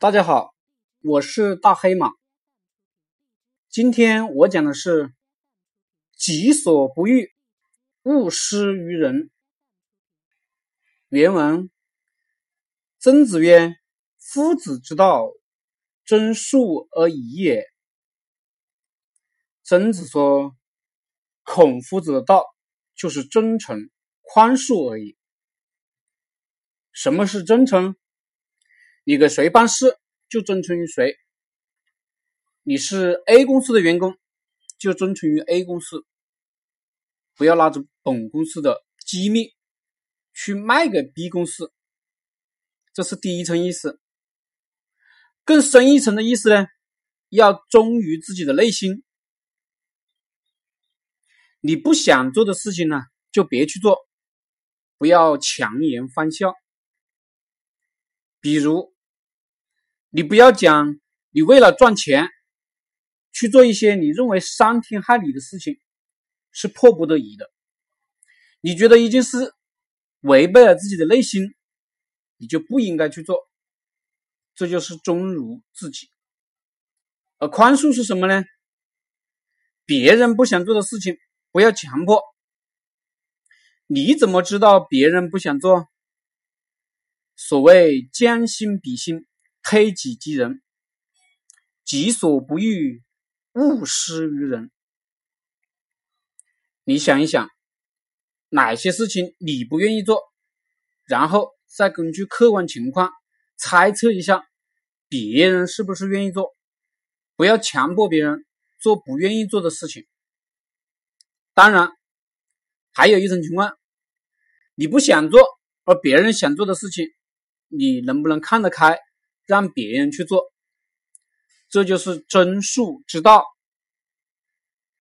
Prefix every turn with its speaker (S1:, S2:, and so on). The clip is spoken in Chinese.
S1: 大家好，我是大黑马。今天我讲的是“己所不欲，勿施于人”。原文：曾子曰：“夫子之道，真恕而已也。”曾子说，孔夫子的道就是真诚、宽恕而已。什么是真诚？你给谁办事就忠诚于谁，你是 A 公司的员工就忠诚于 A 公司，不要拿着本公司的机密去卖给 B 公司，这是第一层意思。更深一层的意思呢，要忠于自己的内心。你不想做的事情呢，就别去做，不要强颜欢笑。比如。你不要讲，你为了赚钱去做一些你认为伤天害理的事情，是迫不得已的。你觉得一件事违背了自己的内心，你就不应该去做。这就是忠如自己。而宽恕是什么呢？别人不想做的事情，不要强迫。你怎么知道别人不想做？所谓将心比心。推己及人，己所不欲，勿施于人。你想一想，哪些事情你不愿意做，然后再根据客观情况猜测一下，别人是不是愿意做？不要强迫别人做不愿意做的事情。当然，还有一种情况，你不想做，而别人想做的事情，你能不能看得开？让别人去做，这就是真术之道。